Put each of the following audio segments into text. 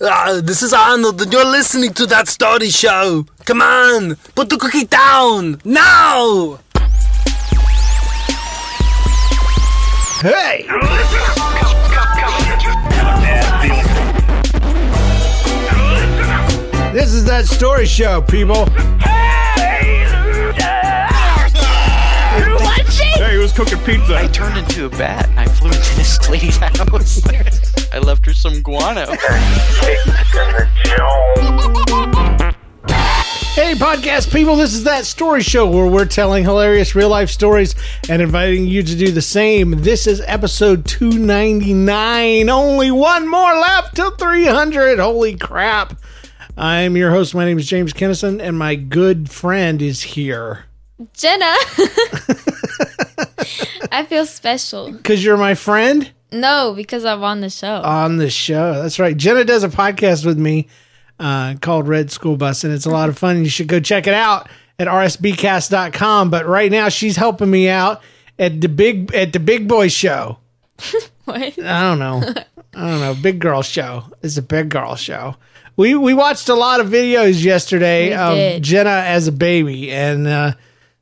Ah, this is Arnold, and you're listening to that story show. Come on, put the cookie down now. Hey! This is that story show, people. Cooking pizza. I turned into a bat and I flew into this lady's house. I left her some guano. Hey, podcast people, this is that story show where we're telling hilarious real life stories and inviting you to do the same. This is episode 299. Only one more left till 300. Holy crap. I'm your host. My name is James Kennison, and my good friend is here. Jenna. I feel special. Because you're my friend No, because I'm on the show. on the show. That's right. Jenna does a podcast with me uh, called Red School Bus, and it's a lot of fun. You should go check it out at rsbcast.com. But right now, she's helping me out at the big at the Big Boy Show. what? I don't know. I don't know. Big Girl Show. It's a Big Girl Show. We we watched a lot of videos yesterday We of did. Jenna as a baby, and uh,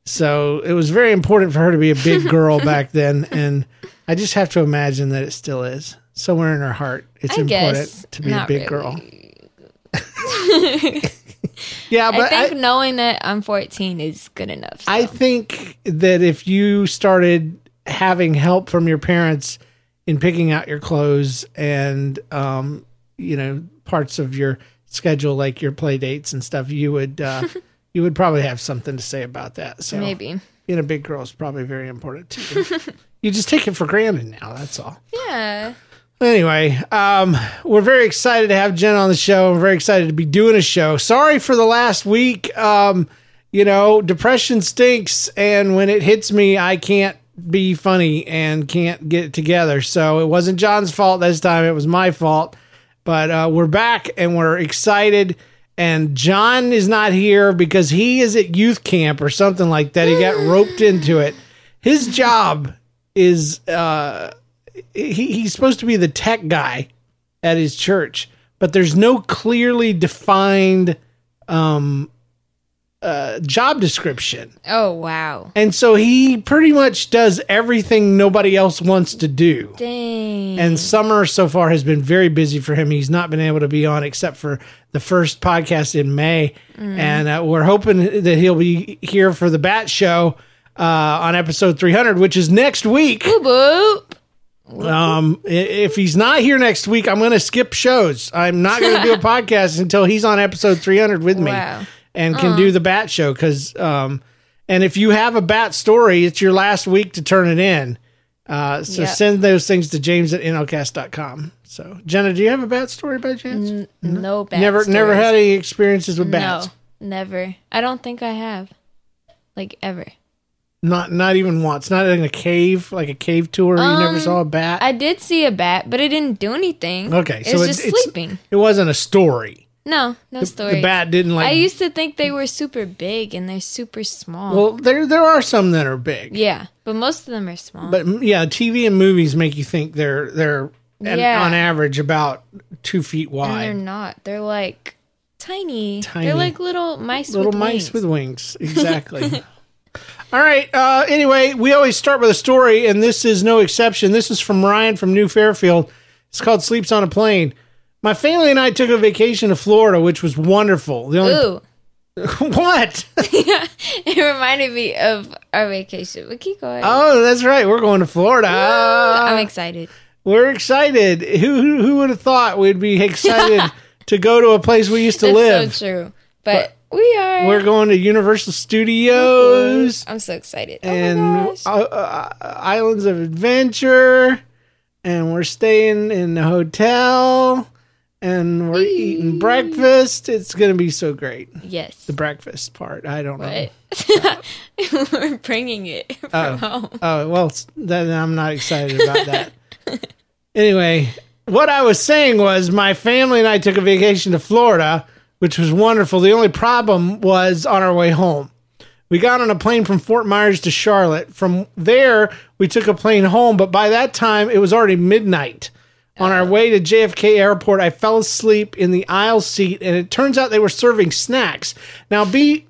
so it was very important for her to be a big girl back then. And I just have to imagine that it still is somewhere in her heart. It's I important to be a big really. girl. Yeah, but I I, think knowing that I'm 14 is good enough. so. I think that if you started having help from your parents in picking out your clothes and um, you know parts of your schedule like your play dates and stuff, you would uh, you would probably have something to say about that. So Maybe. being a big girl is probably very important to you. you just take it for granted now. That's all. Yeah. Anyway, um, we're very excited to have Jen on the show. We're very excited to be doing a show. Sorry for the last week. Um, you know, depression stinks, and when it hits me, I can't be funny and can't get it together. So it wasn't John's fault this time; it was my fault. But uh, we're back, and we're excited. And John is not here because he is at youth camp or something like that. He got roped into it. His job is. Uh, he, he's supposed to be the tech guy at his church, but there's no clearly defined um, uh, job description. Oh, wow. And so he pretty much does everything nobody else wants to do. Dang. And summer so far has been very busy for him. He's not been able to be on except for the first podcast in May. And uh, we're hoping that he'll be here for the Bat Show uh, on episode 300, which is next week. Boop, boop. Um, if he's not here next week, I'm going to skip shows. I'm not going to do a podcast until he's on episode 300 with me Wow. And can do the bat show. Cause, um, and if you have a bat story, it's your last week to turn it in. Uh, so Yep. send those things to james at nlcast.com. So Jenna, do you have a bat story by chance? No bat. never, never had any experiences with bats. No, never. I don't think I have. Like, ever. Not, not even once. Not in a cave, like a cave tour. you never Um, saw a bat. I did see a bat, but it didn't do anything. okay. It So was it's, just it's- sleeping. It wasn't a story. No, no story. The bat didn't like I used to think they were super big and they're super small. Well, there there are some that are big, yeah, but most of them are small. but yeah, TV and movies make you think they're they're Yeah. on average about two feet and they're not. They're like tiny. Tiny. They're like little mice Little with mice wings. with wings, exactly. All right. Uh, anyway, we always start with a story, and this is no exception. This is from Ryan from New Fairfield. It's called Sleeps on a Plane. My family and I took a vacation to Florida, which was wonderful. The only Ooh. what? It reminded me of our vacation. But keep going. oh, that's right. We're going to Florida. I'm excited. We're excited. Who who, who would have thought we'd be excited to go to a place we used to That's live? so true. But, we are. We're going to Universal Studios I'm so excited. Oh my and gosh. uh, uh, Islands of Adventure, and we're staying in the hotel, and we're eating breakfast. It's gonna be so great. yes. The breakfast part, I don't know. We're bringing it from Oh. home. Oh well, then I'm not excited about that. anyway, what I was saying was my family and I took a vacation to Florida, which was wonderful. The only problem was on our way home. We got on a plane from Fort Myers to Charlotte. From there, we took a plane home, but by that time it was already midnight. On our way to JFK Airport, I fell asleep in the aisle seat, and it turns out they were serving snacks. Now, be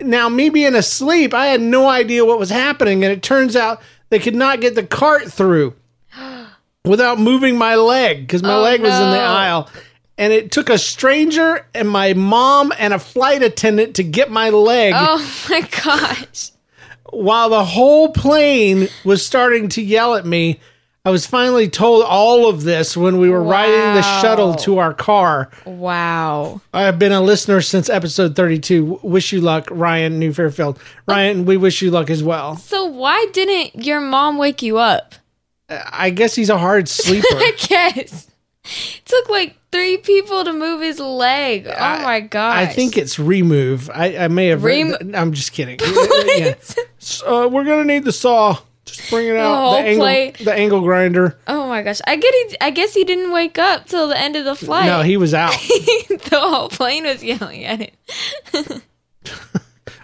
now me being asleep, I had no idea what was happening, and it turns out they could not get the cart through without moving my leg because my Oh, leg was in the aisle. And it took a stranger and my mom and a flight attendant to get my leg Oh my gosh. while the whole plane was starting to yell at me. I was finally told all of this when we were riding the shuttle to our car. Wow. I have been a listener since episode 32. Wish you luck, Ryan New Fairfield. Ryan, we wish you luck as well. So why didn't your mom wake you up? I guess he's a hard sleeper. I guess. Took like three people to move his leg. Oh my god! I think it's remove. I, I may have. Rem- I'm just kidding. yeah. So, uh, we're gonna need the saw. Just bring it out. whole The, angle, plate. the angle grinder. Oh my gosh. I get he, I guess he didn't wake up till the end of the flight. No, he was out. the whole plane was yelling at him.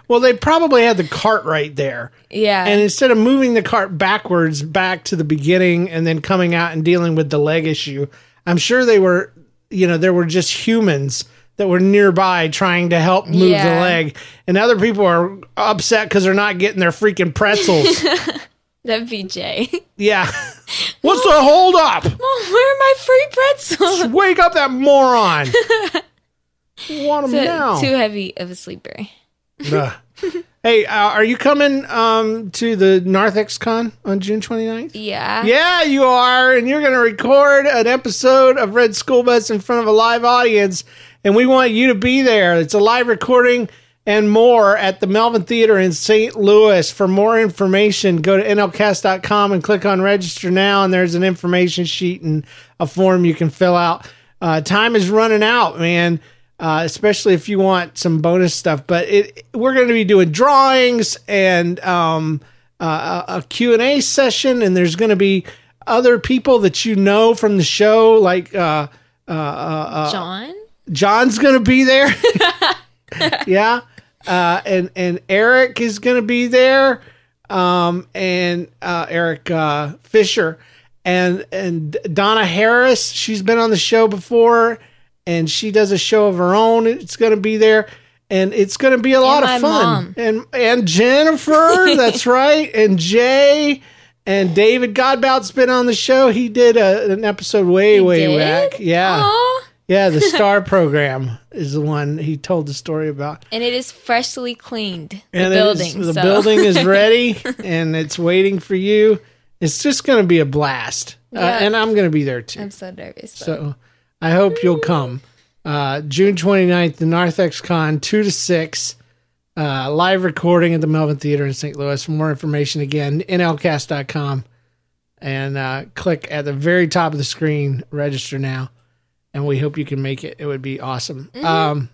well, they probably had the cart right there, Yeah. and instead of moving the cart backwards back to the beginning and then coming out and dealing with the leg issue, I'm sure they were. You know, there were just humans that were nearby trying to help move the leg, and other people are upset because they're not getting their freaking pretzels. That'd be Jay. yeah. What's the hold up? Mom, where are my free pretzels? Wake up that moron. Want them Too- now. Too heavy of a sleeper. Ugh. hey, uh, are you coming um, to the Narthex Con on June 29th? Yeah. Yeah, you are. And you're going to record an episode of Red School Bus in front of a live audience. And we want you to be there. It's a live recording and more at the Melvin Theater in St. Louis. For more information, go to nlcast.com and click on register now. And there's an information sheet and a form you can fill out. Uh, time is running out, man. Uh, especially if you want some bonus stuff, but it we're going to be doing drawings and um, uh, a a Q&A session and there's going to be other people that you know from the show like uh, John? John's going to be there. yeah. Uh, and and Eric is going to be there. Um, and uh, Eric uh, Fisher and and Donna Harris, she's been on the show before and she does a show of her own. It's going to be there and it's going to be a lot of fun. mom. And and Jennifer, that's right, and Jay and David Godbout's been on the show. He did a, an episode way way did? back. Yeah. Aw. Yeah, the Star program is the one he told the story about. And it is freshly cleaned. The And it is- building. the so- building is ready and it's waiting for you. It's just going to be a blast. Uh, and I'm going to be there too. I'm so nervous. though. So I hope you'll come. Uh, June 29th, the Narthex Con, 2 to 6. Uh, live recording at the Melvin Theater in St. Louis. For more information, again, nlcast.com. And uh, click at the very top of the screen, register now. And we hope you can make it. It would be awesome. Um,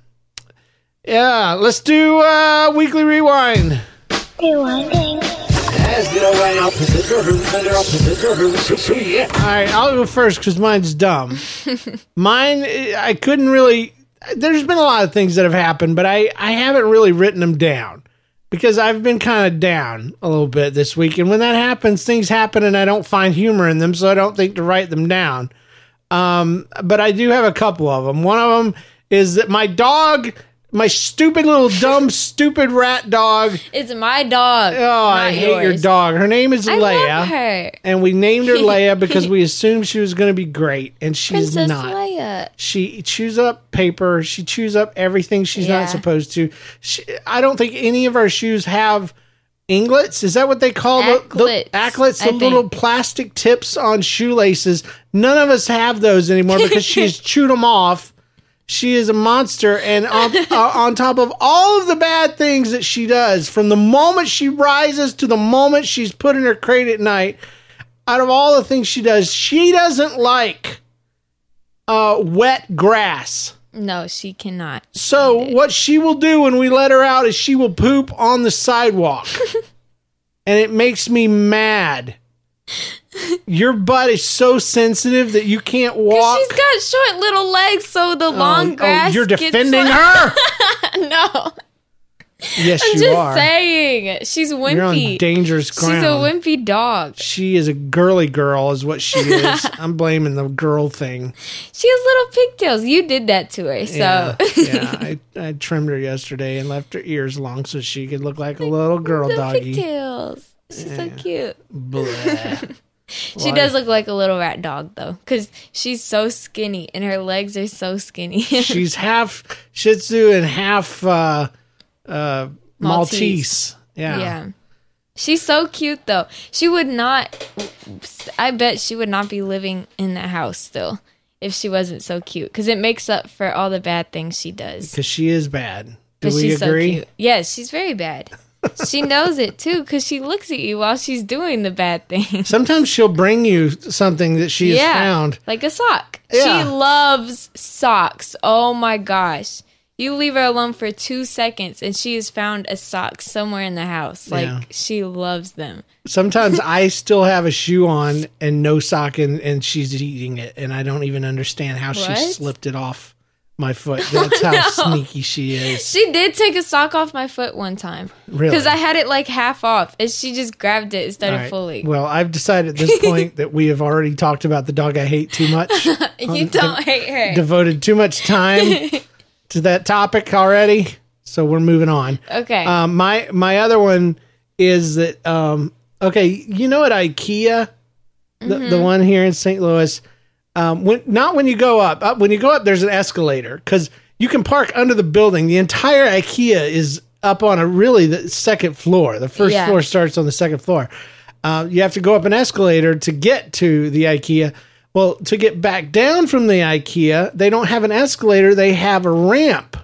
yeah, let's do uh, Weekly Rewind. All right, I'll go first because mine's dumb. Mine, I couldn't really. There's been a lot of things that have happened, but I, I haven't really written them down because I've been kind of down a little bit this week. And when that happens, things happen and I don't find humor in them, so I don't think to write them down. Um, but I do have a couple of them. One of them is that my dog my stupid little dumb stupid rat dog. It's my dog. Oh, I hate your dog. Her name is I Leia. And we named her Leia because we assumed she was going to be great, and she's Princess not. Leia. She chews up paper. She chews up everything she's Yeah. not supposed to. She, I don't think any of our shoes have inglets. Is that what they call the, the Acklets? I The little think. plastic tips on shoelaces. None of us have those anymore because she's chewed them off. She is a monster, and on, uh, on top of all of the bad things that she does, from the moment she rises to the moment she's put in her crate at night, out of all the things she does, she doesn't like uh, wet grass. No, she cannot. So what she will do when we let her out is she will poop on the sidewalk. and it makes me mad. Your butt is so sensitive that you can't walk. She's got short little legs, so the oh, long Oh, grass. you're defending her. no, Yes, I'm you just are. saying she's wimpy. You're on dangerous ground. She's a wimpy dog. She is a girly girl, is what she is. I'm blaming the girl thing. She has little pigtails. You did that to her, so Yeah, yeah. I, I trimmed her yesterday and left her ears long so she could look like a little girl the doggy. pigtails. She's so cute. She does look like a little rat dog though, because she's so skinny and her legs are so skinny. She's half Shih Tzu and half uh, uh, Maltese. Maltese. Yeah. yeah. She's so cute though. She would not I bet she would not be living in that house still if she wasn't so cute cuz it makes up for all the bad things she does. Because she is bad. Do But we she's agree? so cute. Yes, she's very bad. She knows it too cuz she looks at you while she's doing the bad thing. Sometimes she'll bring you something that she has found. Like a sock. Yeah. She loves socks. Oh my gosh. You leave her alone for two seconds and she has found a sock somewhere in the house. Like Yeah. she loves them. Sometimes I still have a shoe on and no sock, and, and she's eating it, and I don't even understand how she slipped it off my foot. That's how sneaky she is. She did take a sock off my foot one time. Really? Because I had it like half off and she just grabbed it instead All of right. fully. Well, I've decided at this point that we have already talked about the dog I hate too much. you don't hate her. devoted too much time to that topic already. So we're moving on. okay. Um, my my other one is that um, okay, you know at IKEA, the, Mm-hmm. the one here in St. Louis, um, when not when you go up, up when you go up, there's an escalator because you can park under the building. The entire IKEA is up on a really the second floor. The first Yeah. floor starts on the second floor. Uh, you have to go up an escalator to get to the IKEA. Well, to get back down from the IKEA, they don't have an escalator; they have a ramp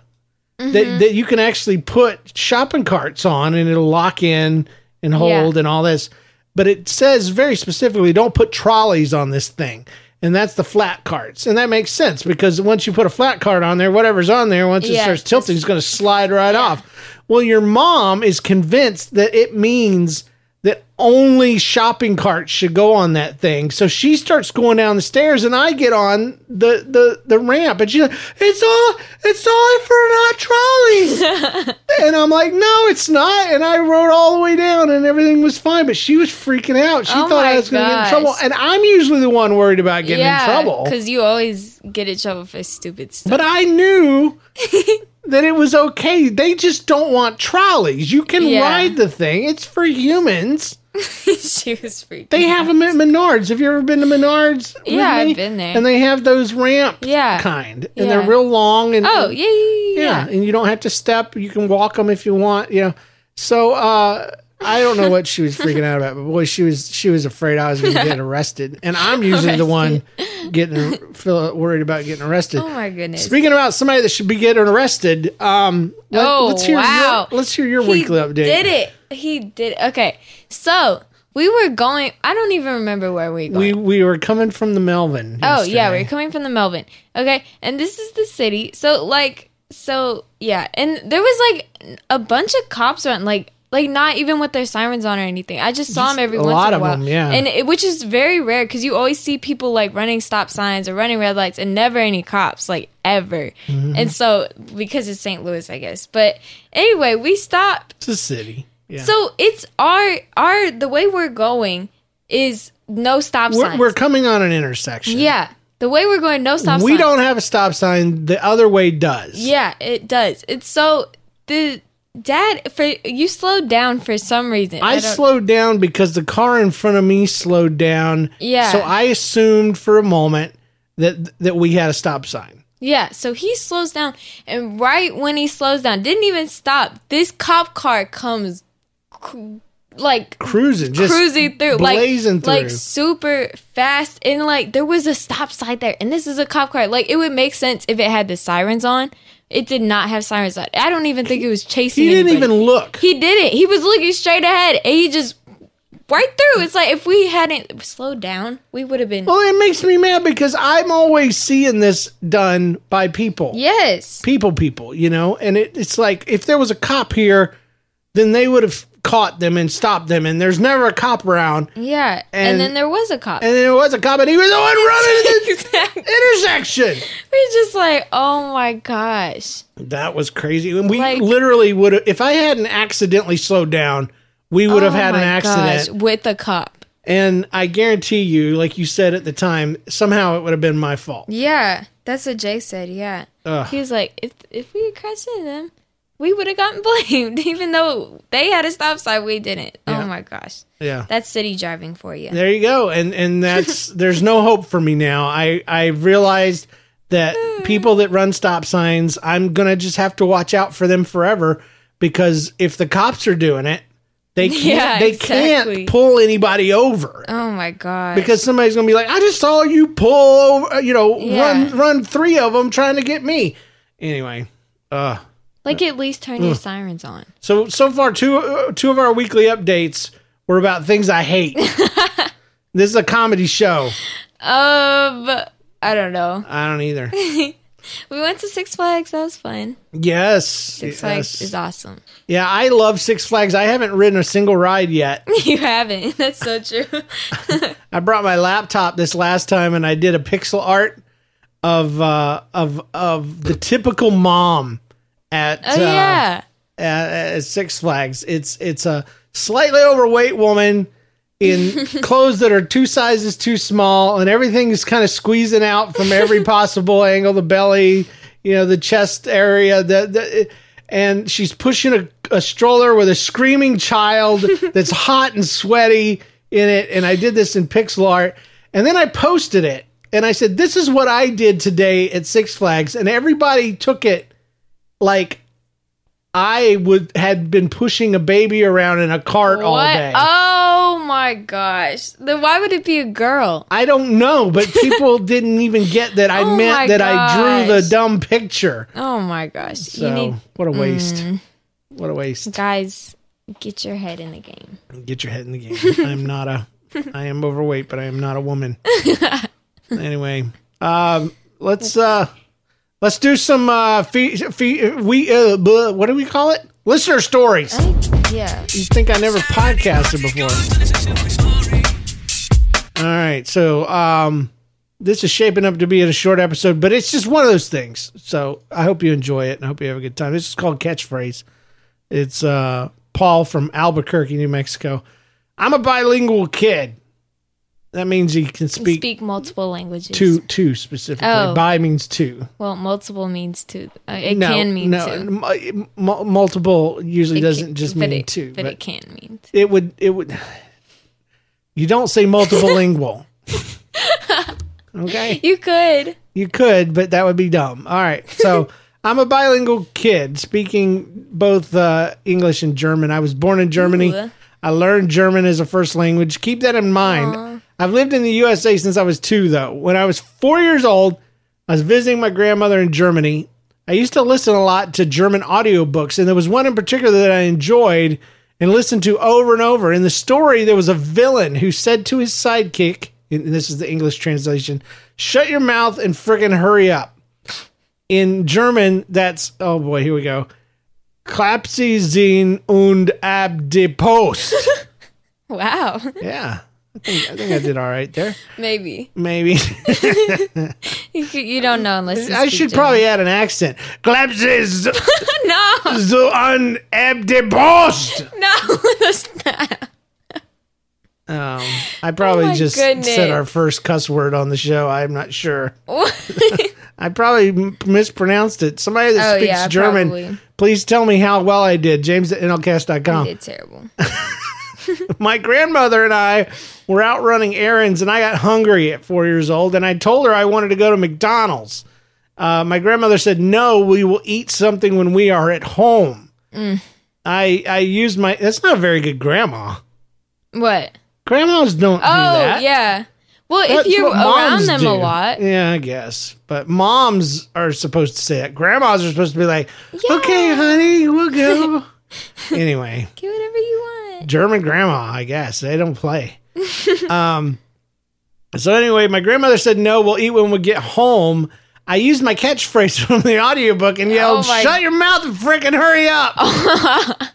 that, that you can actually put shopping carts on and it'll lock in and hold Yeah. and all this. But it says very specifically don't put trolleys on this thing. And that's the flat carts. And that makes sense because once you put a flat cart on there, whatever's on there, once it starts tilting, it's going to slide right off. Well, your mom is convinced that it means that only shopping carts should go on that thing. So she starts going down the stairs and I get on the the, the ramp and she's like, It's all it's all for not trolleys. and I'm like, No, it's not. And I rode all the way down and everything was fine. But she was freaking out. She Oh thought I was gonna get in trouble. And I'm usually the one worried about getting in trouble. Because you always get in trouble for stupid stuff. But I knew that it was okay. They just don't want trolleys. You can Yeah. ride the thing. It's for humans. she was freaking They have them at Menards. Have you ever been to Menards? Yeah, I've been there. And they have those ramp Yeah. kind, and Yeah. they're real long. And Oh, yeah, yeah, yeah. yeah, and you don't have to step. You can walk them if you want. You know. So uh, I don't know what she was freaking out about, but boy, she was she was afraid I was going to get arrested, and I'm usually the one getting feel worried about getting arrested. Oh my goodness. Speaking about somebody that should be getting arrested, um, let, oh, us hear wow. your, let's hear your He weekly update. Did it. He did it. Okay. So we were going I don't even remember where we were We we were coming from the Melvin. oh yeah, we are coming from the Melvin. Okay. And this is the city. So like so yeah. And there was like a bunch of cops around like like not even with their sirens on or anything. I just saw Just them every a once lot in a of while. them, yeah. And it, which is very rare because you always see people like running stop signs or running red lights and never any cops like ever. Mm-hmm. And so because it's St. Louis, I guess. But anyway, we stopped It's a city. Yeah. so it's our our the way we're going is no stop we're, signs. we're coming on an intersection. yeah. The way we're going, no stop sign. we sign. don't have a stop sign. The other way does. Yeah, it does. It's so the dad for you slowed down for some reason. I, don't- slowed down because the car in front of me slowed down. Yeah. So I assumed for a moment that that we had a stop sign. Yeah, so he slows down, and right when he slows down, didn't even stop. This cop car comes, cr- like Cruising, just cruising through, blazing like through. like super fast, and like there was a stop sign there, and this is a cop car. Like it would make sense if it had the sirens on. It did not have sirens on. I don't even think it was chasing. he didn't anybody. even look. He didn't. He was looking straight ahead, and he just right through. It's like if we hadn't slowed down, we would have been. well, it makes me mad because I'm always seeing this done by people. yes. people people you know and it, it's like if there was a cop here then they would have caught them and stopped them and there's never a cop around Yeah, And- and, then there was a cop. and then there was a cop and he was the one running the exactly. intersection We're just like, oh my gosh. that was crazy and we Like- literally would have if i hadn't accidentally slowed down we would have Oh had an accident gosh, with a cop. and i guarantee you like you said at the time somehow it would have been my fault Yeah, that's what Jay said. Yeah, Ugh. he was like, if if we had crashed into them, we would have gotten blamed, even though they had a stop sign, we didn't. Yeah. Oh my gosh, yeah that's city driving for you. There you go. And and that's there's no hope for me now. I I realized that people that run stop signs, I'm gonna just have to watch out for them forever because if the cops are doing it, they can't Yeah, they exactly. can't pull anybody over. Oh my gosh. Because somebody's gonna be like, I just saw you pull over, you know, Yeah. run run three of them trying to get me. Anyway, uh, like at least turn your sirens on. so so far two uh, two of our weekly updates were about things I hate. this is a comedy show. Um, I don't know. I don't either. We went to Six Flags. That was fun. Yes. Six yes. Flags is awesome. Yeah, I love Six Flags. I haven't ridden a single ride yet. you haven't. That's so true. I brought my laptop this last time and I did a pixel art of uh of of the typical mom at Oh uh, yeah. at, at Six Flags. It's it's a slightly overweight woman in clothes that are two sizes too small, and everything is kind of squeezing out from every possible angle. The belly, you know, the chest area, the, the and she's pushing a, a stroller with a screaming child that's hot and sweaty in it. And I did this in pixel art, and then I posted it, and I said, "This is what I did today at Six Flags," and everybody took it like I would had been pushing a baby around in a cart all day. Oh my gosh. Then why would it be a girl? I don't know, but people didn't even get that I Oh meant that I drew the dumb picture. Oh my gosh. So you need Mm. what a waste. What a waste. guys get your head in the game. Get your head in the game. I'm not a I am overweight, but I am not a woman. anyway, um let's uh let's do some uh fee, fee, we uh blah, what do we call it? Listener stories. Yeah. You think I never podcasted before? All right, so um, this is shaping up to be a short episode, but it's just one of those things. So I hope you enjoy it and I hope you have a good time. This is called Catchphrase. It's uh, Paul from Albuquerque, New Mexico. I'm a bilingual kid. That means he can Speak, speak, multiple languages. two, two specifically. Oh. Bi means two. Well, multiple means two. Uh, it no, can mean no, two. m- m- multiple usually It doesn't can- just mean it, two, but, but it can mean two. it would it would you don't say multiple lingual okay You could. you could but that would be dumb all right so i'm a bilingual kid speaking both uh, english and german i was born in germany Ooh. i learned german as a first language keep that in mind i've lived in the usa since i was two though when i was four years old i was visiting my grandmother in germany I used to listen a lot to German audiobooks, and there was one in particular that I enjoyed and listened to over and over. In the story, there was a villain who said to his sidekick, and this is the English translation, shut your mouth and friggin' hurry up. In German, that's, oh boy, here we go. Klapp Sie und ab die Post. Wow. yeah, I think, I think I did all right there. Maybe. Maybe. You, don't know unless I should probably add an accent. Sie No. so an ab die Post. No. That's not. Um, I probably Oh just said our first cuss word on the show. I'm not sure. I probably mispronounced it. Somebody that Oh, speaks yeah, German, probably. please tell me how well I did. James at NLCast.com. did terrible. My grandmother and I were out running errands, and I got hungry at four years old, and I told her I wanted to go to McDonald's. Uh, my grandmother said, "No, we will eat something when we are at home." Mm. I I used my. That's not a very good grandma. What? Grandmas don't do Oh, that. yeah. Well, That's if you're around them do. a lot, Yeah, I guess. But moms are supposed to say that. Grandmas are supposed to be like, okay, honey, we'll go. anyway, get whatever you want. German grandma, I guess. They don't play. um, so anyway, my grandmother said, no, we'll eat when we get home. I used my catchphrase from the audiobook and yelled, Oh my- shut your mouth and frickin' hurry up.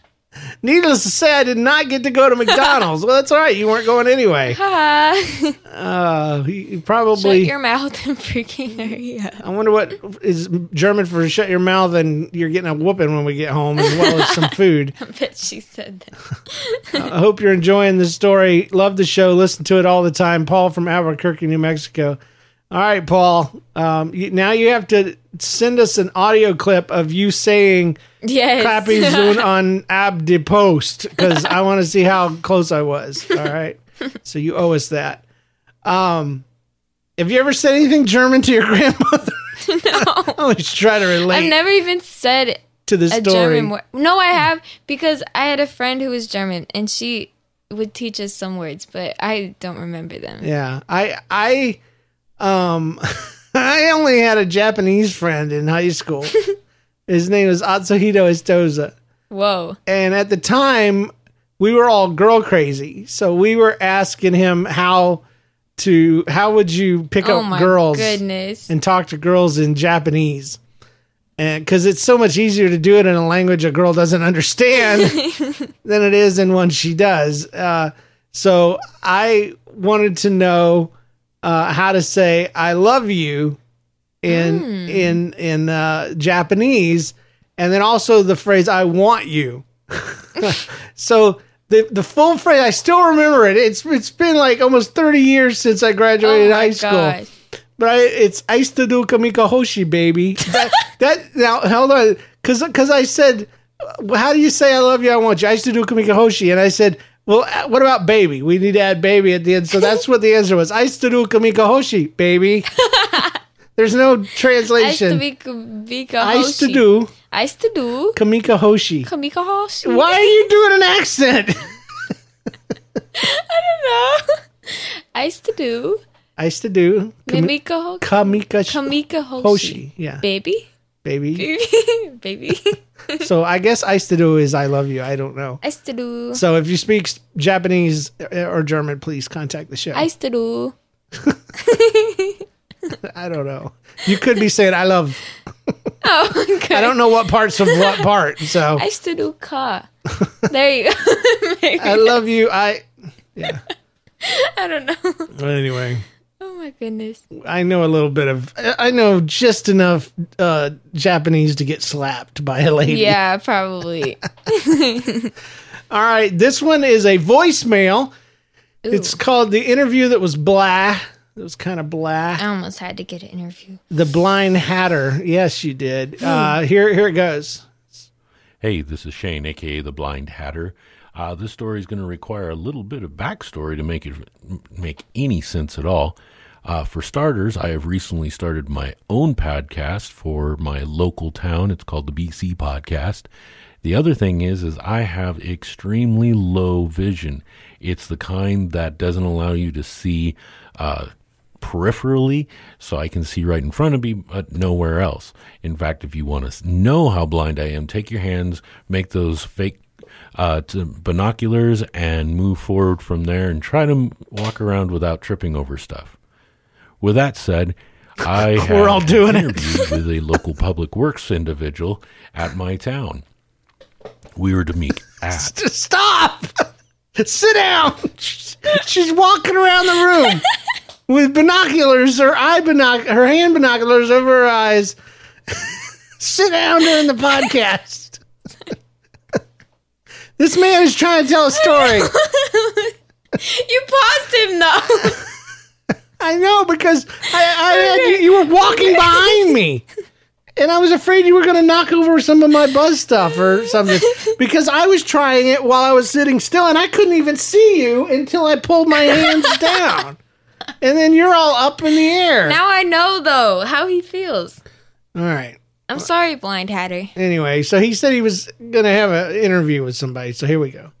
Needless to say, I did not get to go to McDonald's. well, that's all right. You weren't going anyway. Uh, you you shut your mouth and freaking hurry up. I wonder what is German for shut your mouth and you're getting a whooping when we get home as well as some food. I bet she said that. I hope you're enjoying the story. Love the show. Listen to it all the time. Paul from Albuquerque, New Mexico. All right, Paul. Um, you, now you have to send us an audio clip of you saying Yes. "Clappy Zoon" on Ab de Post because I want to see how close I was. All right, so you owe us that. Um, have you ever said anything German to your grandmother? no. I always try to relate I've never even said to the a story. German word. No, I have because I had a friend who was German and she would teach us some words, but I don't remember them. Yeah, I I um I only had a Japanese friend in high school. His name is Atsuhito Estoza, Whoa. and at the time we were all girl crazy. So we were asking him how to how would you pick Oh up my girls goodness. and talk to girls in Japanese. And because it's so much easier to do it in a language a girl doesn't understand than it is in one she does. Uh, so I wanted to know uh, how to say "I love you" in Hmm. in in uh, Japanese, and then also the phrase "I want you." so the the full phrase, I still remember it. It's it's been like almost thirty years since I graduated oh high school. gosh. But I, it's I used to do Kamika Hoshi, baby. That, that now hold on, because because I said, uh, how do you say I love you? I want you. I used to do Kamika Hoshi, and I said, well, uh, what about baby? We need to add baby at the end. So that's what the answer was. I used to do Kamika Hoshi, baby. There's no I translation. I used to do I used to do Kamika Hoshi. Kamika Hoshi. Why are you doing an accent? No. I used to do I used to do Kamika Hoshi. Kamika Kamika Hoshi. Hoshi. Yeah, Baby. baby. Baby. Baby. So I guess I used to do is I love you. I don't know. I used to do. So if you speak Japanese uh, or German, please contact the show. I used to do. I don't know. You could be saying I love. Oh, okay. I don't know what parts of what part. So I used to do ka. There you go. I love you. I yeah. I don't know. But anyway, Oh my goodness. I know a little bit of. I know just enough uh, Japanese to get slapped by a lady. Yeah, probably. All right. This one is a voicemail. Ooh, It's called the interview that was blah. It was kind of blah. I almost had to get an interview. The blind hatter. Yes, you did. Uh, here, here it goes. Hey, this is Shane, aka the Blind Hatter. Uh, this story is going to require a little bit of backstory to make it make any sense at all. Uh, for starters, I have recently started my own podcast for my local town. It's called the BC Podcast. The other thing is, is I have extremely low vision. It's the kind that doesn't allow you to see uh, peripherally, so I can see right in front of me, but nowhere else. In fact, if you want to know how blind I am, take your hands, make those fake uh, binoculars, and move forward from there, and try to m- walk around without tripping over stuff. With that said, I We're all doing an it. with a local public works individual at my town. We were to meet at Stop! Sit down. She's walking around the room with binoculars, her eye binoc, her hand binoculars over her eyes. Sit down during the podcast. this man is trying to tell a story. You paused him though. I know because I, I you were walking behind me. And I was afraid you were going to knock over some of my buzz stuff or something because I was trying it while I was sitting still and I couldn't even see you until I pulled my hands down. And then you're all up in the air. now I know though how he feels. all right. I'm sorry, Blind Hatter. Anyway, so he said he was going to have an interview with somebody. So here we go.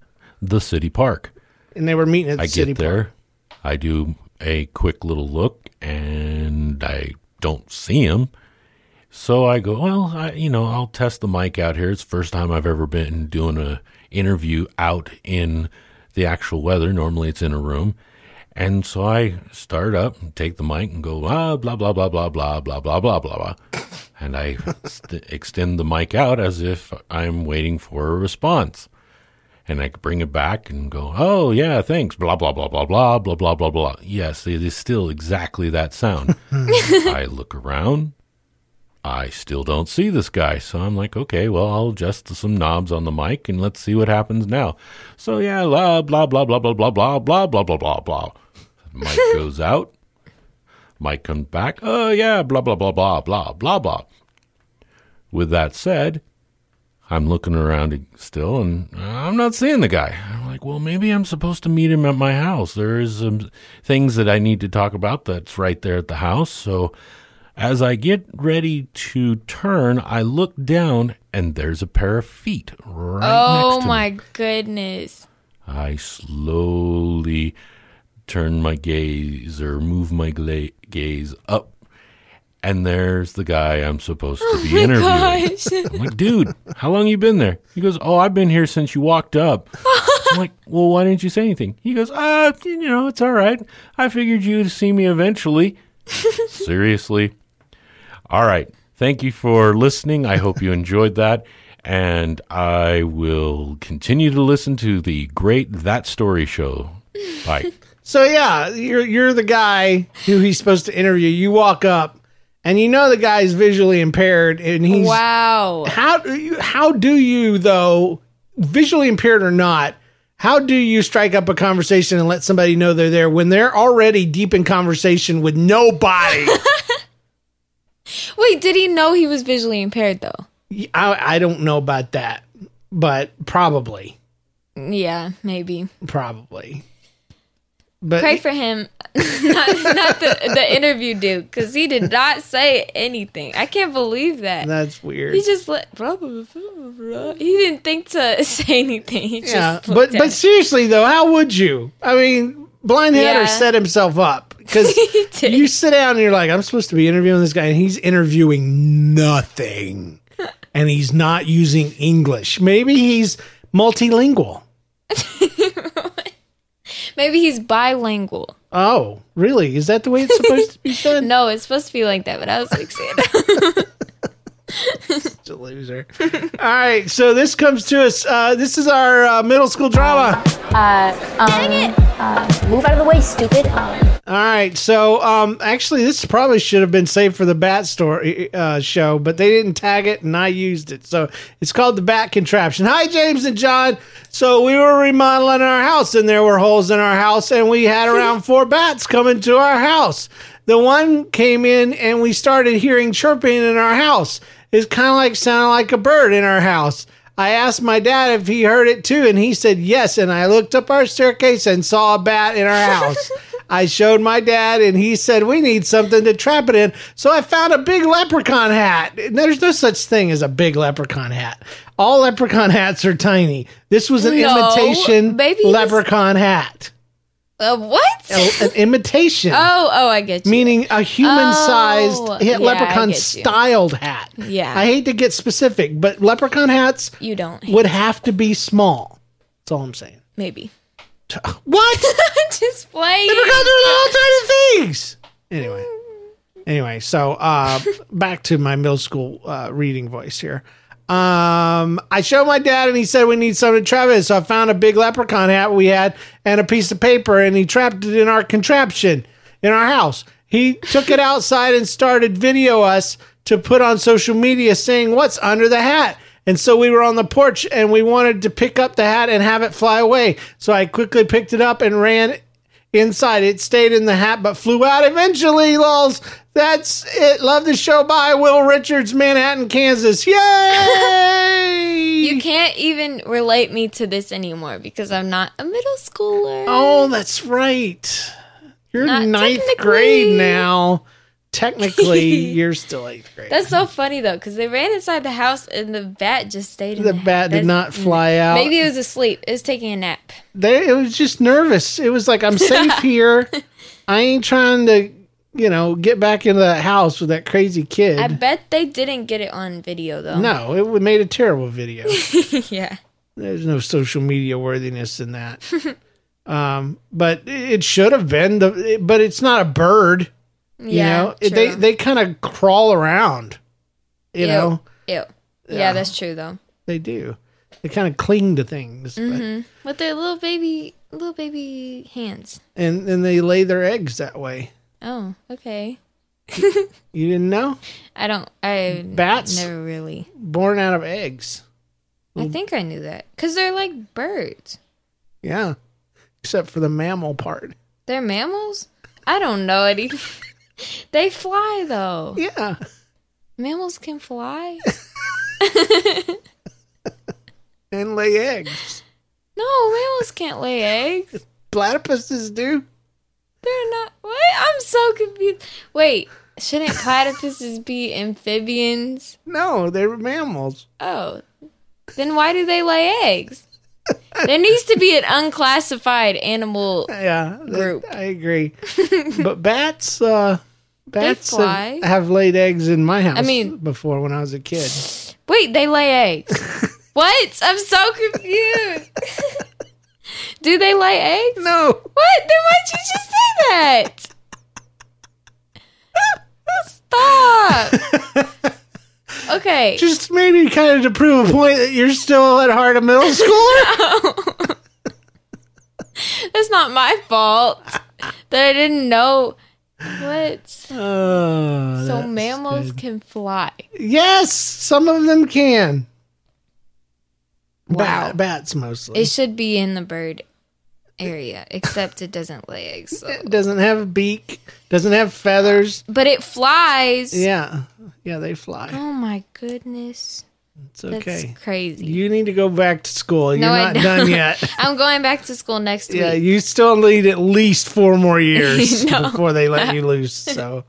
The city park. And they were meeting at the I city get there, I do a quick little look, and I don't see him. So I go, well, I, you know, I'll test the mic out here. It's the first time I've ever been doing a interview out in the actual weather. Normally it's in a room. And so I start up and take the mic and go, ah, blah, blah, blah, blah, blah, blah, blah, blah, blah, blah. And I st- extend the mic out as if I'm waiting for a response and I bring it back and go, oh yeah, thanks, blah blah blah blah blah blah blah blah blah. Yes, it is still exactly that sound. I look around, I still don't see this guy, so I'm like, okay, well, I'll adjust some knobs on the mic and let's see what happens now. So yeah, blah blah blah blah blah blah blah blah blah blah blah blah. Mic goes out. Mic comes back. Oh yeah, blah blah blah blah blah blah blah. With that said, I'm looking around still and I'm not seeing the guy. I'm like, well, maybe I'm supposed to meet him at my house. There is some things that I need to talk about that's right there at the house. So as I get ready to turn, I look down and there's a pair of feet right Oh next to me. Oh my goodness. I slowly turn my gaze or move my gla- gaze up. And there's the guy I'm supposed to be interviewing. Gosh. I'm like, dude, how long you been there? He goes, oh, I've been here since you walked up. I'm like, well, why didn't you say anything? He goes, uh, you know, it's all right. I figured you'd see me eventually. Seriously. All right. Thank you for listening. I hope you enjoyed that. And I will continue to listen to the great That Story show. Bye. So yeah, you're you're the guy who he's supposed to interview. You walk up, and you know the guy's visually impaired, and he's Wow. how do you how do you though visually impaired or not? How do you strike up a conversation and let somebody know they're there when they're already deep in conversation with nobody? Wait, did he know he was visually impaired though? I, I don't know about that, but probably, Yeah, maybe. probably. But Pray for him, not, not the, the interview dude, because he did not say anything. I can't believe that. that's weird. He just let blah, blah, blah. He didn't think to say anything. He yeah, but but seriously though, how would you? I mean, Blind Hatter Yeah. set himself up because you sit down and you're like, I'm supposed to be interviewing this guy, and he's interviewing nothing, and he's not using English. Maybe he's multilingual. maybe he's bilingual. Oh, really? Is that the way it's supposed to be done? No, it's supposed to be like that, but I was like saying Such a loser. All right, so this comes to us. Uh, this is our uh, middle school drama. Dang it! Uh, move out of the way, stupid. Um, All right, so um, actually, this probably should have been saved for the Bat Story uh, show, but they didn't tag it, and I used it. So it's called the Bat Contraption. Hi, James and John. So we were remodeling our house, and there were holes in our house, and we had around four bats coming to our house. The one came in, and we started hearing chirping in our house. It's kind of like sounding like a bird in our house. I asked my dad if he heard it too, and he said yes. And I looked up our staircase and saw a bat in our house. I showed my dad, and he said we need something to trap it in. So I found a big leprechaun hat. There's no such thing as a big leprechaun hat. All leprechaun hats are tiny. This was an No, imitation leprechaun hat. uh, what? A- an imitation. Oh, oh, I get you. Meaning a human-sized Oh, yeah, leprechaun-styled hat. Yeah. I hate to get specific, but leprechaun hats you don't. would have to be small. That's all I'm saying. Maybe. What? Just playing. Leprechauns are little tiny things. Anyway, anyway, so uh, back to my middle school uh, reading voice here. Um, I showed my dad, and he said we need something to trap it. So I found a big leprechaun hat we had and a piece of paper, and he trapped it in our contraption in our house. He took it outside and started video us to put on social media, saying what's under the hat. And so we were on the porch and we wanted to pick up the hat and have it fly away. So I quickly picked it up and ran inside. It stayed in the hat but flew out eventually, lols. That's it. Love the show. Bye, Will Richards, Manhattan, Kansas. Yay! You can't even relate me to this anymore because I'm not a middle schooler. Oh, that's right. You're Not ninth grade now. Technically, you're still eighth grade. That's so funny though, because they ran inside the house and the bat just stayed in the the bat did That's- not fly out. Maybe it was asleep. It was taking a nap. they, it was just nervous. It was like I'm safe here. I ain't trying to, you know, get back into that house with that crazy kid. I bet they didn't get it on video though. no, it made a terrible video. yeah. There's no social media worthiness in that. um, but it should have been the. But it's not a bird. You Yeah. know, It- they they kind of crawl around. You Ew. know, Ew. Yeah. Yeah. that's true though. they do. They kind of cling to things, Mm-hmm. With their little baby, little baby hands. and and they lay their eggs that way. Oh, okay. You didn't know? I don't. I Bats? never really. Born out of eggs. I think I knew that because they're like birds. Yeah, except for the mammal part. They're mammals. I don't know any. they fly though. Yeah, Mammals can fly. and lay eggs. No, mammals can't lay eggs. Platypuses do. They're not. What? I'm so confused. Wait, shouldn't platypuses be amphibians? No, they're mammals. Oh, then why do they lay eggs? There needs to be an unclassified animal. Yeah, Group. I agree. but bats, uh, bats fly. have, have laid eggs in my house. I mean- before when I was a kid. Wait, they lay eggs. what? I'm so confused. do they lay eggs? No, What? Then why'd you just say that? Stop. Okay. just maybe kind of to prove a point that you're still at heart a middle schooler. That's not my fault that I didn't know. What? Oh, So mammals good. can fly. Yes, some of them can. Wow. Bat, bats mostly. It should be in the bird area, except it doesn't lay eggs. So. It doesn't have a beak, doesn't have feathers. But it flies. Yeah, yeah, they fly. Oh my goodness. It's That's okay. crazy. You need to go back to school. You're No, I not don't. done yet. I'm going back to school next yeah, week. you still need at least four more years No. before they let you loose. So,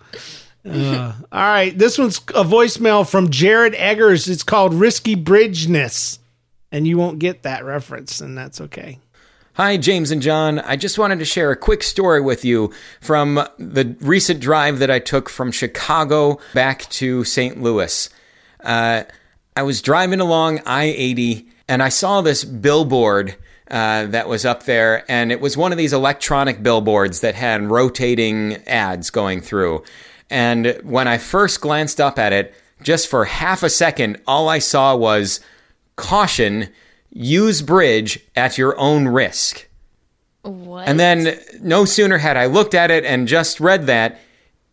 uh, all right, this one's a voicemail from Jared Eggers. It's called "Risky Bridgeness," and you won't get that reference, and that's okay. Hi, James and John. I just wanted to share a quick story with you from the recent drive that I took from Chicago back to St. Louis. Uh, I was driving along I 80 and I saw this billboard uh, that was up there, and it was one of these electronic billboards that had rotating ads going through. And when I first glanced up at it, just for half a second, all I saw was caution use bridge at your own risk. What? And then no sooner had I looked at it and just read that,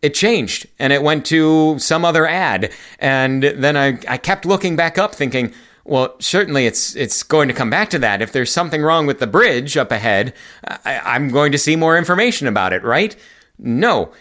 it changed and it went to some other ad. And then I, I kept looking back up thinking, well, certainly it's it's going to come back to that. If there's something wrong with the bridge up ahead, I, I'm going to see more information about it, right? No.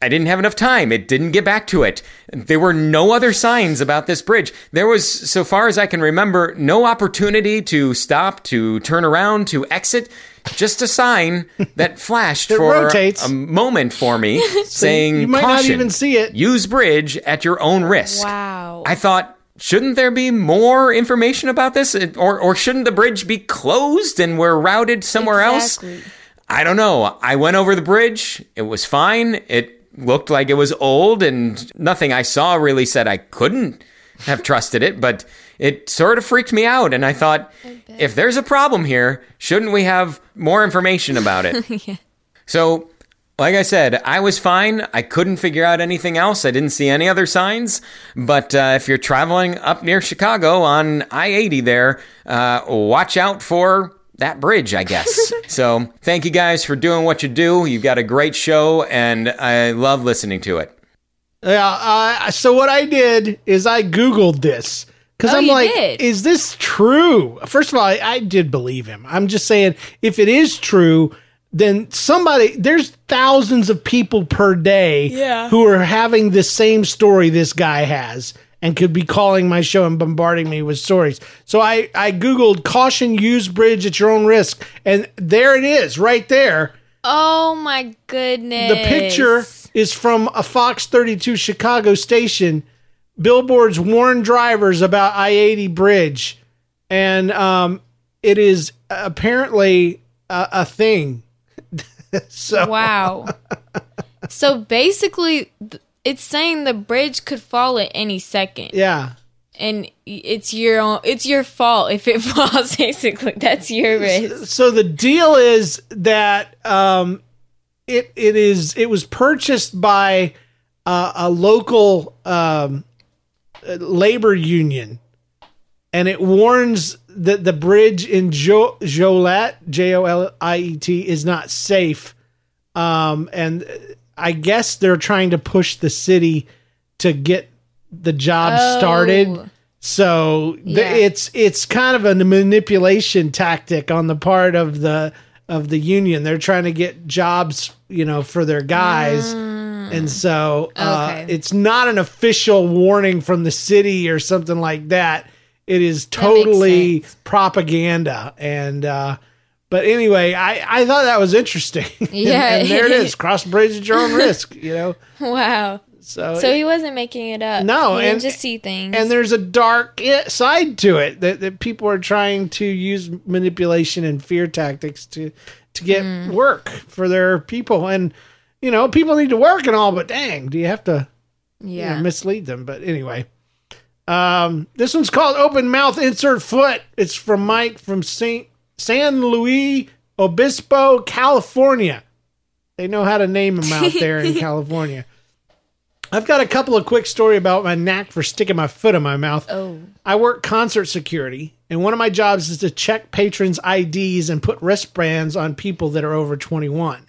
I didn't have enough time. It didn't get back to it. There were no other signs about this bridge. There was, so far as I can remember, no opportunity to stop, to turn around, to exit. Just a sign that flashed for rotates. a moment for me saying, you might not "Caution, even see it." Use bridge at your own risk. wow. I thought, shouldn't there be more information about this? Or, or shouldn't the bridge be closed and we're routed somewhere Exactly. else? I don't know. I went over the bridge. It was fine. It looked like it was old, and nothing I saw really said I couldn't have trusted it, but it sort of freaked me out. And I thought, if there's a problem here, shouldn't we have more information about it? So, like I said, I was fine. I couldn't figure out anything else. I didn't see any other signs. But uh, if you're traveling up near Chicago on I 80 there, uh, watch out for that bridge, I guess. so, thank you guys for doing what you do. You've got a great show, and I love listening to it. Yeah. Uh, so what I did is I googled this Because Oh, I'm like, did? is this true? First of all, I, I did believe him. I'm just saying, if it is true, then somebody, there's thousands of people per day Yeah. who are having the same story this guy has and could be calling my show and bombarding me with stories. So I, I Googled caution, use bridge at your own risk. And there it is, right there. Oh my goodness. The picture is from a Fox 32 Chicago station. Billboards warn drivers about I 80 bridge. And um, it is apparently a, a thing. so, Wow. so basically, it's saying the bridge could fall at any second, yeah. and it's your own. It's your fault if it falls. Basically, that's your risk. So the deal is that um, it it is it was purchased by uh, a local um, labor union, and it warns that the bridge in jo- Joliet J O L I E T is not safe, um, and I guess they're trying to push the city to get the job Oh. started. So th- Yeah. it's it's kind of a manipulation tactic on the part of the of the union. They're trying to get jobs, you know, for their guys. And so uh, Okay. it's not an official warning from the city or something like that. It is makes totally sense. propaganda. And uh, but anyway, I, I thought that was interesting. And- Yeah. and, there it is. Cross the bridge at your own risk. You know. Wow. So So he wasn't making it up. No, he didn't and- just see things. and there's a dark i- side to it that, that people are trying to use manipulation and fear tactics to to get Mm. work for their people and you know people need to work and all but dang do you have to you know, yeah. mislead them but anyway um this one's called open mouth insert foot it's from mike from saint san luis obispo california they know how to name them out there in california i've got a couple of quick story about my knack for sticking my foot in my mouth oh. I work concert security, and one of my jobs is to check patrons' IDs and put wristbands on people that are over 21.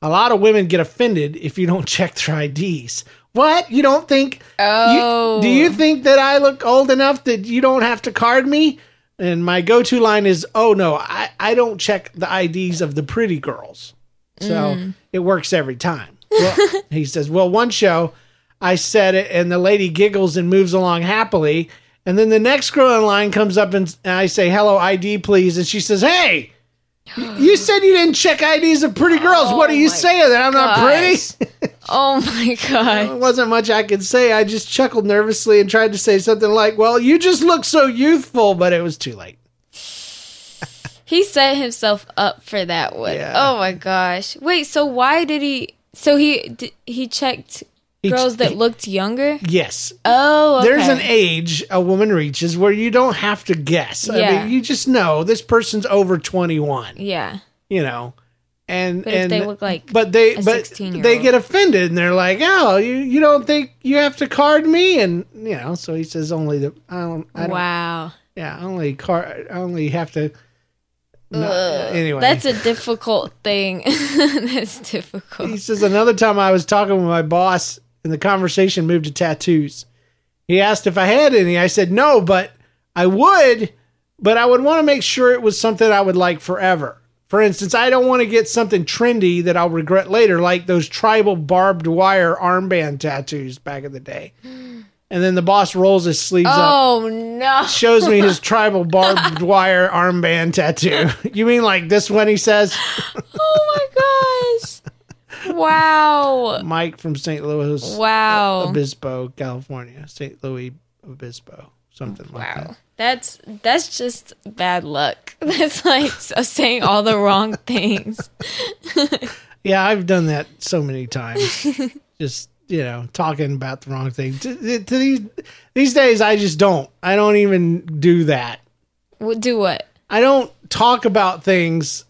A lot of women get offended if you don't check their IDs. What? You don't think? Oh. You, do you oh. think that I look old enough that you don't have to card me? And my go-to line is, "Oh no, I I don't check the IDs of the pretty girls." So mm. it works every time. Well, he says, "Well, one show I said it, and the lady giggles and moves along happily." And then the next girl in line comes up and, and I say, "Hello, ID, please." And she says, "Hey, you said you didn't check IDs of pretty girls. what oh are you saying that I'm not gosh. pretty?" Oh my god. There wasn't much I could say. I just chuckled nervously and tried to say something like, "Well, you just look so youthful," but it was too late. He set himself up for that one. Yeah. Oh my gosh. Wait, so why did he so he d- he checked He- girls that looked younger? Yes, Oh, okay. there's an age a woman reaches where you don't have to guess. I Yeah. mean, you just know this person's over 21. Yeah. You know, and But if and they look like but they but they get offended and they're like, "Oh, you you don't think you have to card me?" And you know, so he says only the I don't I don't Wow. yeah only card only have to. No, anyway, That's a difficult thing. That's difficult. He says another time I was talking with my boss and the conversation moved to tattoos. He asked if I had any. I said no, but I would, but I would want to make sure it was something I would like forever. For instance, I don't want to get something trendy that I'll regret later, like those tribal barbed wire armband tattoos back in the day. And then the boss rolls his sleeves up, Oh no. shows me his tribal barbed wire armband tattoo. You mean like this one? He says. Oh my gosh. Wow. Mike from St. Louis. Wow. Obispo, California. St. Louis Obispo. Something like Wow. that. That's that's just bad luck. That's like saying all the wrong things. Yeah, I've done that so many times. just, you know, talking about the wrong thing. To, to these these days I just don't. I don't even do that. Do what? I don't talk about things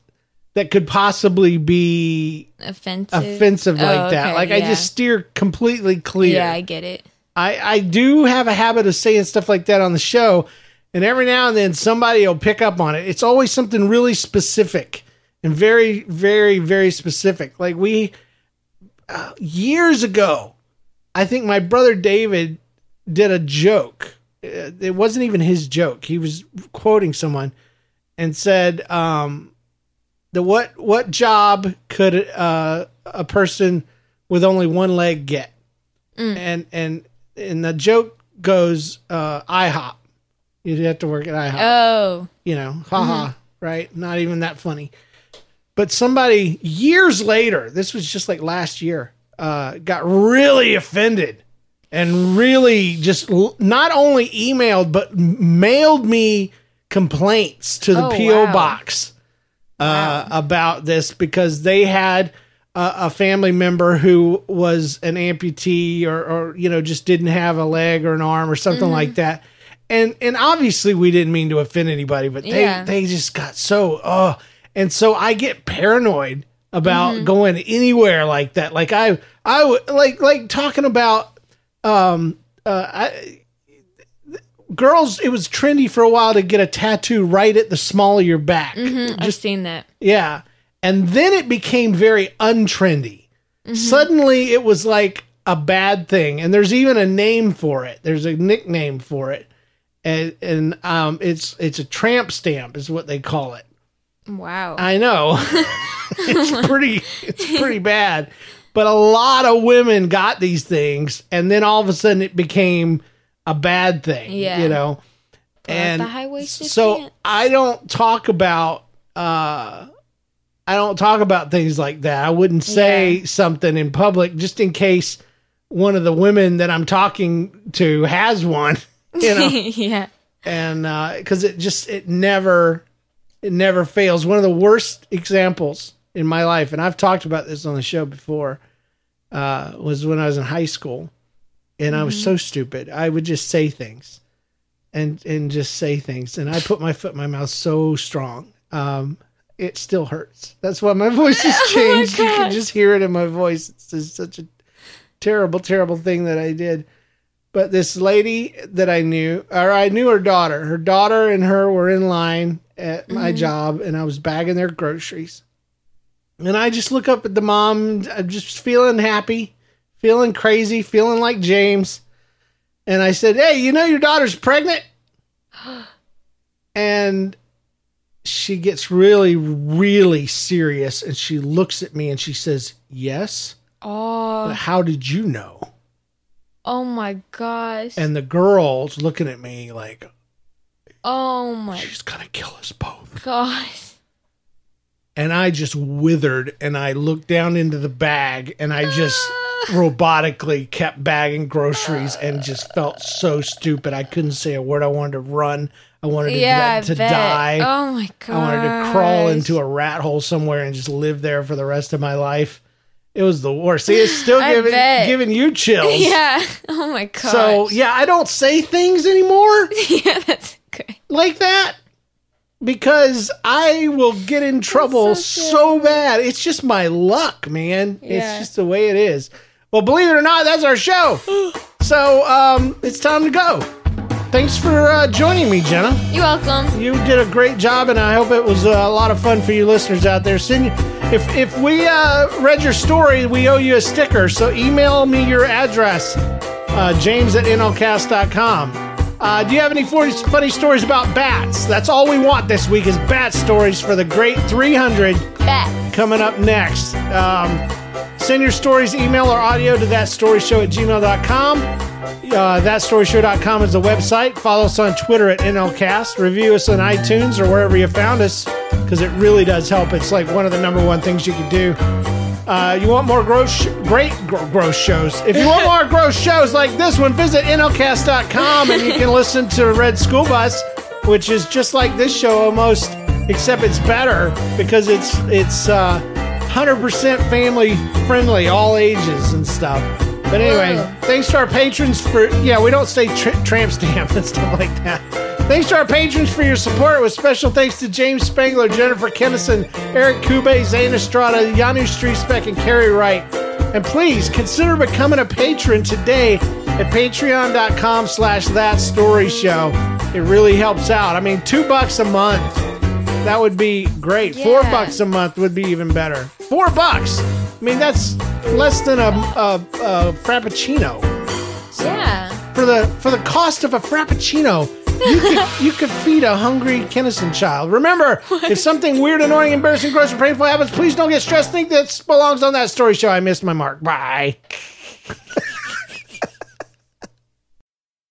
that could possibly be Offensive. offensive like Oh, that. okay, Like I just steer completely clear. Yeah, I get it. I, I do have a habit of saying stuff like that on the show, and every now and then somebody will pick up on it. It's always something really specific and very, very, very specific. Like we, uh, years ago, I think my brother David did a joke uh, it wasn't even his joke. He was quoting someone and said, um, "The what what job could uh, a person with only one leg get?" And and and the joke goes, uh, "IHOP." You'd have to work at IHOP Oh. you know, haha, right? Not even that funny. But somebody years later, this was just like last year, uh, got really offended and really just l- not only emailed but mailed me complaints to the Oh, PO wow. box uh, about this because they had a, a family member who was an amputee or, or you know just didn't have a leg or an arm or something like that. And and obviously we didn't mean to offend anybody, but they Yeah. they just got so oh, and so I get paranoid about going anywhere like that. Like I I like like talking about um uh I girls it was trendy for a while to get a tattoo right at the small of your back. I've seen that. Yeah. And then it became very untrendy. Mm-hmm. Suddenly it was like a bad thing. And there's even a name for it. There's a nickname for it. And and um it's it's a tramp stamp is what they call it. Wow. I know. it's pretty it's pretty bad. But a lot of women got these things and then all of a sudden it became a bad thing. Yeah. You know. And the high-waisted so. I don't talk about uh I don't talk about things like that. I wouldn't say Yeah. something in public just in case one of the women that I'm talking to has one, you know yeah. and because it just it never it never fails one of the worst examples in my life and i've talked about this on the show before uh, was when i was in high school and i was so stupid. I would just say things and and just say things. And i put my foot in my mouth so strong um, it still hurts. That's why my voice has changed. You can just hear it in my voice. It's just such a terrible terrible thing that i did. But this lady that I knew, or I knew her daughter. Her daughter and her were in line at my job, and I was bagging their groceries. And I just look up at the mom. I'm just feeling happy, feeling crazy, feeling like James. And I said, "Hey, you know your daughter's pregnant?" And she gets really, really serious, and she looks at me and she says, "Yes." Oh. How did you know? Oh my gosh. And the girl's looking at me like, oh my she's gonna kill us both. gosh. And I just withered and I looked down into the bag and I just robotically kept bagging groceries and just felt so stupid. I couldn't say a word. I wanted to run. I wanted to, Yeah, to die. Oh my god. I wanted to crawl into a rat hole somewhere and just live there for the rest of my life. It was the worst. See, it's still giving giving you chills. Yeah. Oh my god. So yeah, I don't say things anymore. yeah, that's good. like that because I will get in trouble so, so bad. It's just my luck, man. It's just the way it is. Well, believe it or not, that's our show. so um, it's time to go. Thanks for uh, joining me, Jenna. You're welcome. You did a great job, and I hope it was uh, a lot of fun for you listeners out there. Send if if we uh, read your story, we owe you a sticker. So email me your address, uh, James at nlcast.com. Uh, do you have any funny stories about bats? That's all we want this week is bat stories for the great 300 Bats. coming up next. Um, send your stories, email or audio to thatstoryshow at gmail.com. Uh, thatstoryshow.com is the website. Follow us on Twitter at NLCast. Review us on iTunes or wherever you found us because it really does help. It's like one of the number one things you can do. Uh, you want more gross, great gro- gross shows? If you want more gross shows like this one, visit nlcast.com and you can listen to Red School Bus, which is just like this show almost, except it's better because it's it's uh, 100% family friendly, all ages and stuff. But anyway, Whoa. thanks to our patrons for yeah, we don't say tra- tramp stamp and stuff like that. Thanks to our patrons for your support. With special thanks to James Spangler, Jennifer Kennison, Eric Kube, Zane Estrada, Yanu Streetspeck, and Carrie Wright. And please consider becoming a patron today at patreon.com slash that story show. It really helps out. I mean, two bucks a month. That would be great. Four bucks a month would be even better. Four bucks. I mean, that's less than a, a, a frappuccino. Yeah. For the for the cost of a frappuccino, you could you could feed a hungry Kennison child. Remember, if something weird, annoying, embarrassing, gross, or painful happens, please don't get stressed. Think this belongs on that story show. I missed my mark. Bye.